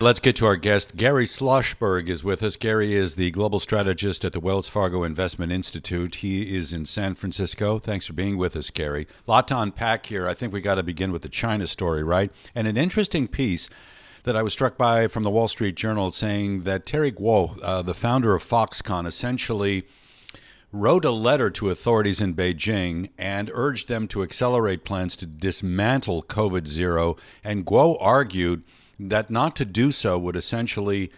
Let's get to our guest. Gary Schlossberg is with us. Gary is the global strategist at the Wells Fargo Investment Institute. He is in San Francisco. Thanks for being with us, Gary. A lot to unpack here. I think we got to begin with the China story, right? And an interesting piece that I was struck by from the Wall Street Journal saying that Terry Gou, uh, the founder of Foxconn, essentially wrote a letter to authorities in Beijing and urged them to accelerate plans to dismantle COVID zero. And Gou argued that not to do so would essentially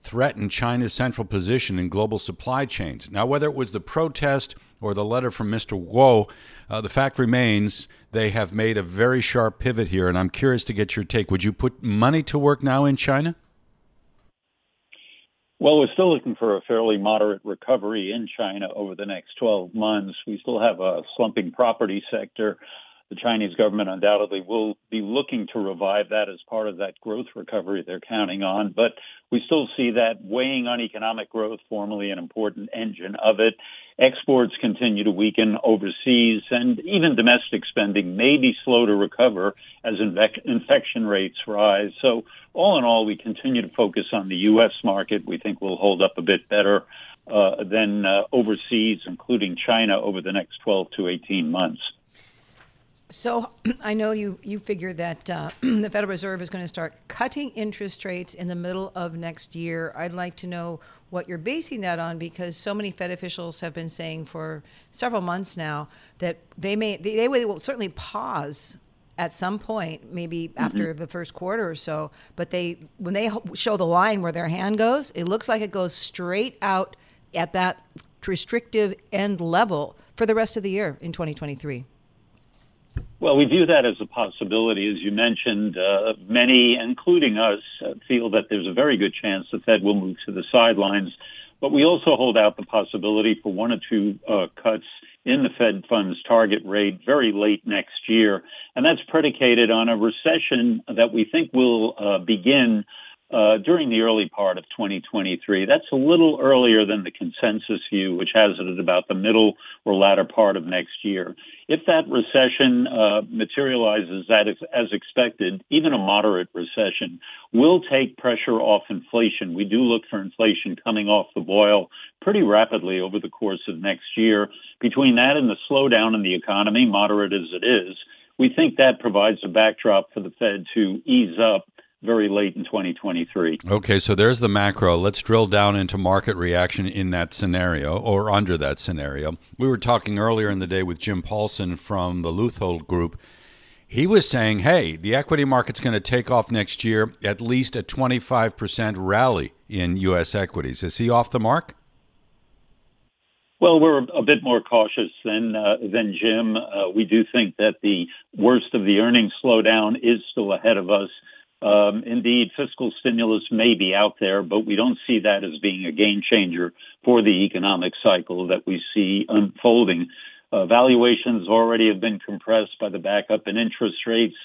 threaten China's central position in global supply chains. Now, whether it was the protest or the letter from Mr. Gou, uh, the fact remains they have made a very sharp pivot here, and I'm curious to get your take. Would you put money to work now in China? Well, we're still looking for a fairly moderate recovery in China over the next 12 months. We still have a slumping property sector the Chinese government undoubtedly will be looking to revive that as part of that growth recovery they're counting on. But we still see that weighing on economic growth, formerly an important engine of it. Exports continue to weaken overseas, and even domestic spending may be slow to recover as inve- infection rates rise. So, all in all, we continue to focus on the U.S. market. We think we'll hold up a bit better uh, than uh, overseas, including China, over the next 12 to 18 months. So I know you you figure that uh, the Federal Reserve is going to start cutting interest rates in the middle of next year. I'd like to know what you're basing that on because so many Fed officials have been saying for several months now that they may they, they will certainly pause at some point, maybe mm-hmm. after the first quarter or so. But they when they show the line where their hand goes, it looks like it goes straight out at that restrictive end level for the rest of the year in 2023. Well, we view that as a possibility. As you mentioned, uh, many, including us, uh, feel that there's a very good chance the Fed will move to the sidelines. But we also hold out the possibility for one or two uh, cuts in the Fed funds target rate very late next year. And that's predicated on a recession that we think will uh, begin uh, during the early part of 2023. That's a little earlier than the consensus view, which has it at about the middle or latter part of next year. If that recession uh, materializes as, as expected, even a moderate recession will take pressure off inflation. We do look for inflation coming off the boil pretty rapidly over the course of next year. Between that and the slowdown in the economy, moderate as it is, we think that provides a backdrop for the Fed to ease up very late in 2023. Okay, so there's the macro. Let's drill down into market reaction in that scenario or under that scenario. We were talking earlier in the day with Jim Paulson from the Leuthold Group. He was saying, hey, the equity market's going to take off next year, at least a 25% rally in U.S. equities. Is he off the mark? Well, we're a bit more cautious than uh, than Jim. Uh, we do think that the worst of the earnings slowdown is still ahead of us. Um, indeed, fiscal stimulus may be out there, but we don't see that as being a game changer for the economic cycle that we see unfolding. Uh, valuations already have been compressed by the backup in interest rates.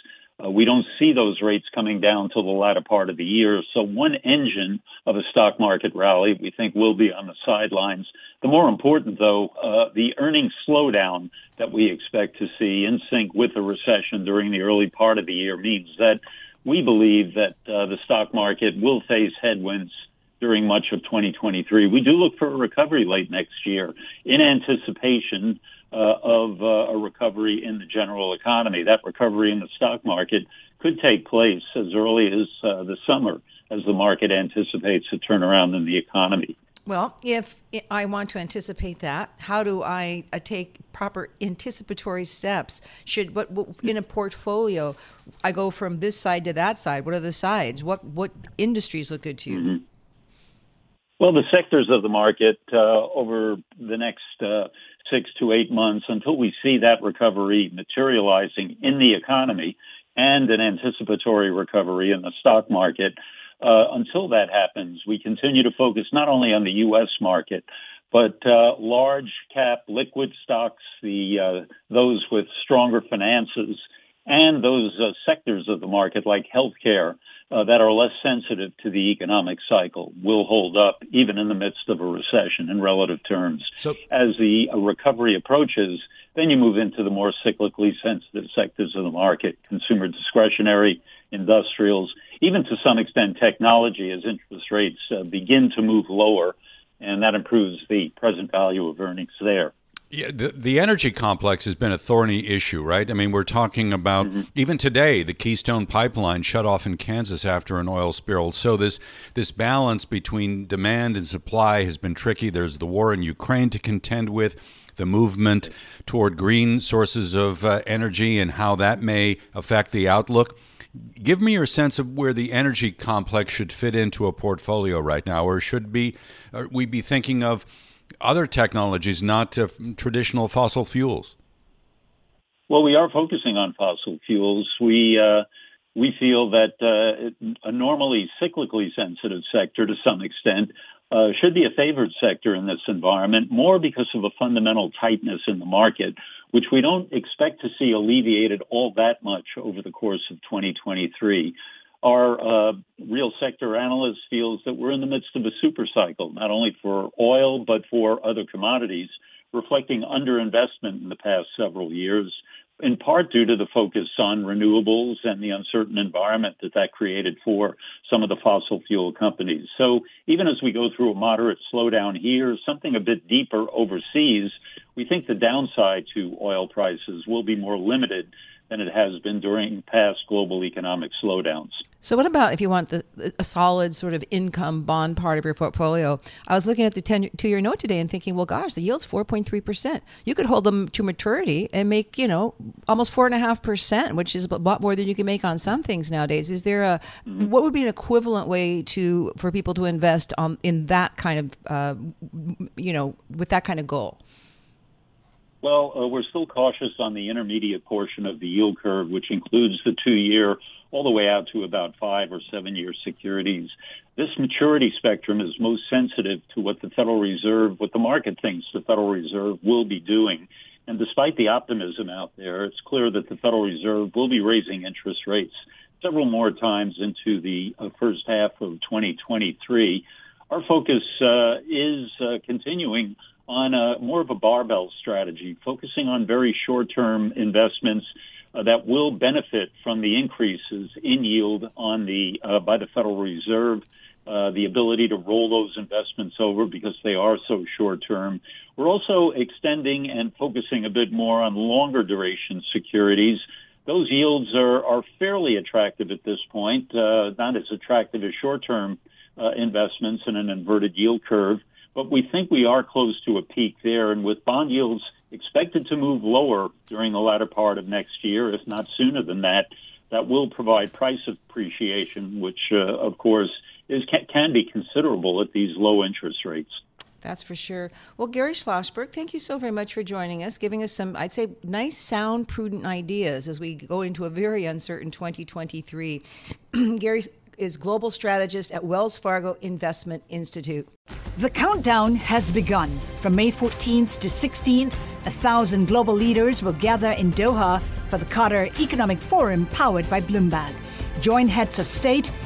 Uh, we don't see those rates coming down till the latter part of the year. So one engine of a stock market rally we think will be on the sidelines. The more important, though, uh, the earnings slowdown that we expect to see in sync with the recession during the early part of the year means that we believe that uh, the stock market will face headwinds during much of 2023. We do look for a recovery late next year in anticipation uh, of uh, a recovery in the general economy. That recovery in the stock market could take place as early as uh, the summer as the market anticipates a turnaround in the economy. Well, if I want to anticipate that, how do I uh, take proper anticipatory steps? Should what, what, in a portfolio, I go from this side to that side? What are the sides? What what industries look good to you? Mm-hmm. Well, the sectors of the market uh, over the next uh, six to eight months until we see that recovery materializing in the economy and an anticipatory recovery in the stock market uh, until that happens, we continue to focus not only on the U.S. market, but uh, large cap liquid stocks, the uh, those with stronger finances, and those uh, sectors of the market like healthcare uh, that are less sensitive to the economic cycle will hold up even in the midst of a recession in relative terms. So, as the uh, recovery approaches, then you move into the more cyclically sensitive sectors of the market, consumer discretionary, industrials, even to some extent technology as interest rates uh, begin to move lower, and that improves the present value of earnings there. Yeah, the, the energy complex has been a thorny issue, right? I mean, we're talking about mm-hmm. even today the Keystone pipeline shut off in Kansas after an oil spill. So this this balance between demand and supply has been tricky. There's the war in Ukraine to contend with, the movement toward green sources of uh, energy, and how that may affect the outlook. Give me your sense of where the energy complex should fit into a portfolio right now, or should be we be thinking of other technologies, not uh, traditional fossil fuels? Well, we are focusing on fossil fuels. We uh, we feel that uh, a normally cyclically sensitive sector, to some extent, uh, should be a favored sector in this environment, more because of a fundamental tightness in the market, which we don't expect to see alleviated all that much over the course of 2023. Our uh, real sector analyst feels that we're in the midst of a super cycle, not only for oil, but for other commodities, reflecting underinvestment in the past several years, in part due to the focus on renewables and the uncertain environment that that created for some of the fossil fuel companies. So even as we go through a moderate slowdown here, something a bit deeper overseas, we think the downside to oil prices will be more limited than it has been during past global economic slowdowns. So, what about if you want the, a solid sort of income bond part of your portfolio? I was looking at the 10, two year note today and thinking, well, gosh, the yield's 4.3%. You could hold them to maturity and make, you know, almost 4.5%, which is a lot more than you can make on some things nowadays. Is there a, mm-hmm. what would be an equivalent way to, for people to invest on, in that kind of, uh, you know, with that kind of goal? Well, uh, we're still cautious on the intermediate portion of the yield curve, which includes the two year all the way out to about five or seven year securities. This maturity spectrum is most sensitive to what the Federal Reserve, what the market thinks the Federal Reserve will be doing. And despite the optimism out there, it's clear that the Federal Reserve will be raising interest rates several more times into the uh, first half of 2023. Our focus uh, is uh, continuing on a more of a barbell strategy, focusing on very short-term investments uh, that will benefit from the increases in yield on the uh, by the Federal Reserve. Uh, the ability to roll those investments over because they are so short term. We're also extending and focusing a bit more on longer duration securities. Those yields are, are fairly attractive at this point, uh, not as attractive as short term uh, investments in an inverted yield curve. But we think we are close to a peak there. And with bond yields expected to move lower during the latter part of next year, if not sooner than that, that will provide price appreciation, which, uh, of course, is can, can be considerable at these low interest rates. That's for sure. Well, Gary Schlossberg, thank you so very much for joining us, giving us some, I'd say, nice, sound, prudent ideas as we go into a very uncertain 2023. Gary is global strategist at Wells Fargo Investment Institute. The countdown has begun. From May 14th to 16th, a thousand global leaders will gather in Doha for the Qatar Economic Forum powered by Bloomberg. Join heads of state,